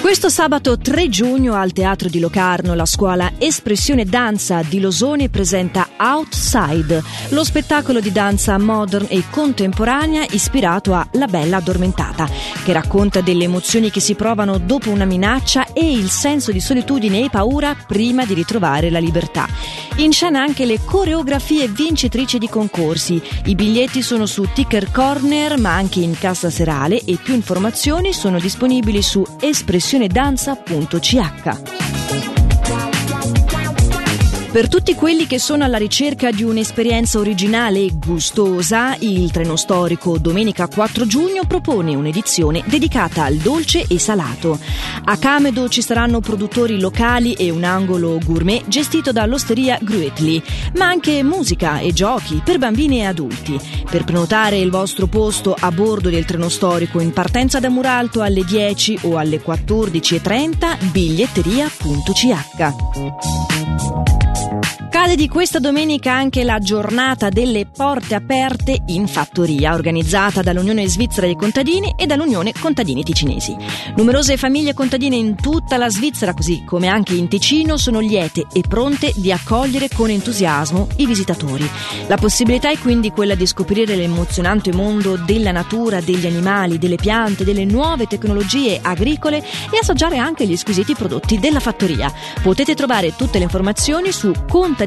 Questo sabato 3 giugno al Teatro di Locarno la scuola Espressione Danza di Losone presenta Outside, lo spettacolo di danza modern e contemporanea ispirato a La Bella Addormentata, che racconta delle emozioni che si provano dopo una minaccia e il senso di solitudine e paura prima di ritrovare la libertà. In scena anche le coreografie vincitrici di concorsi. I biglietti sono su Ticker Corner ma anche in cassa serale e più informazioni sono disponibili su espressione danza.ch. Per tutti quelli che sono alla ricerca di un'esperienza originale e gustosa, il treno storico domenica 4 giugno propone un'edizione dedicata al dolce e salato. A Camedo ci saranno produttori locali e un angolo gourmet gestito dall'osteria Gruetli, ma anche musica e giochi per bambini e adulti. Per prenotare il vostro posto a bordo del treno storico in partenza da Muralto alle 10 o alle 14.30 biglietteria.ch. Cade di questa domenica anche la giornata delle porte aperte in fattoria, organizzata dall'Unione Svizzera dei Contadini e dall'Unione Contadini Ticinesi. Numerose famiglie contadine in tutta la Svizzera, così come anche in Ticino, sono liete e pronte di accogliere con entusiasmo i visitatori. La possibilità è quindi quella di scoprire l'emozionante mondo della natura, degli animali, delle piante, delle nuove tecnologie agricole e assaggiare anche gli squisiti prodotti della fattoria. Potete trovare tutte le informazioni su contadini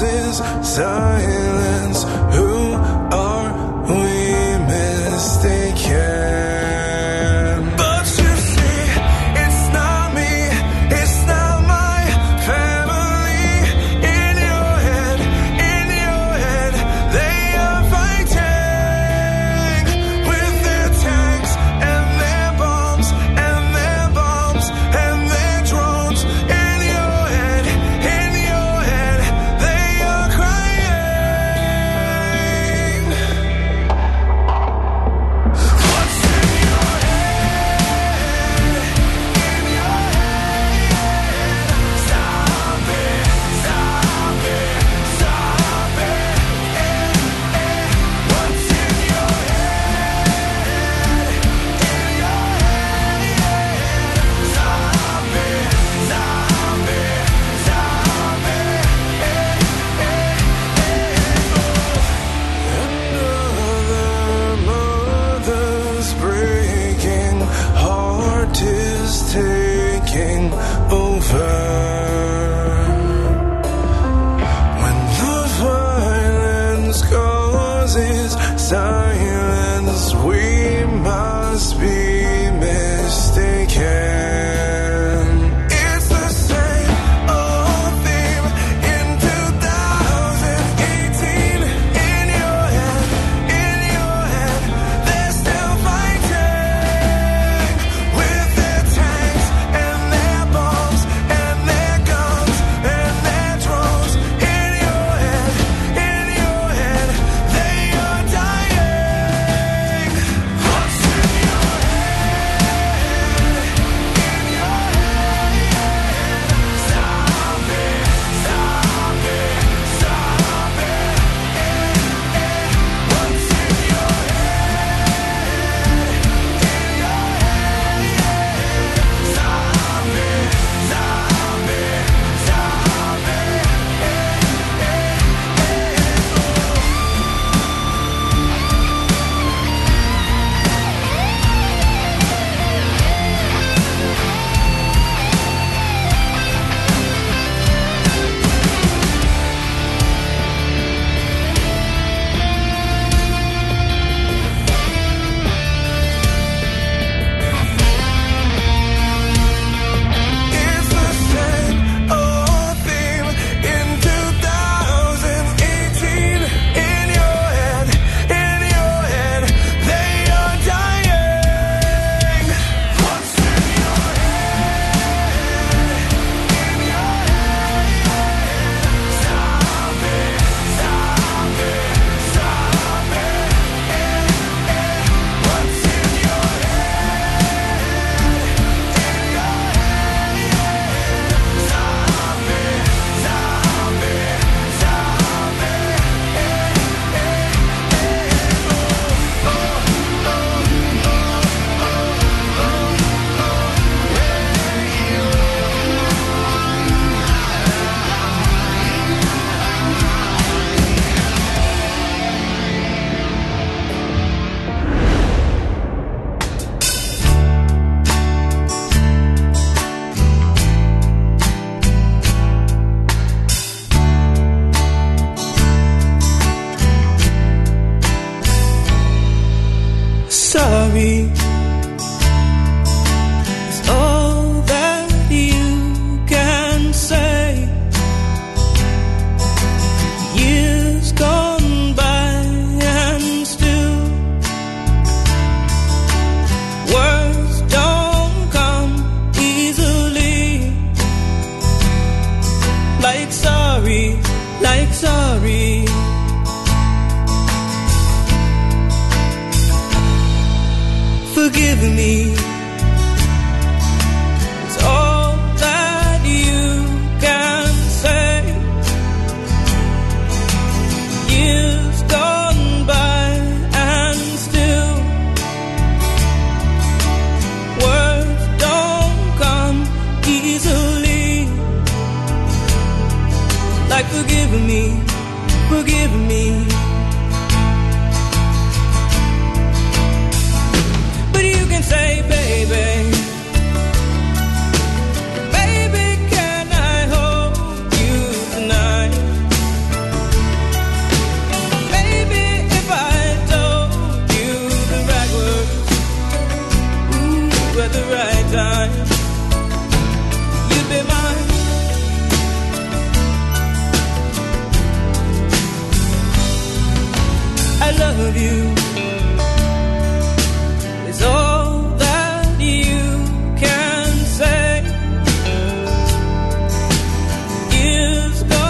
Is silence. Who sorry, like sorry. Forgive me. Like forgive me, forgive me. But you can say, baby.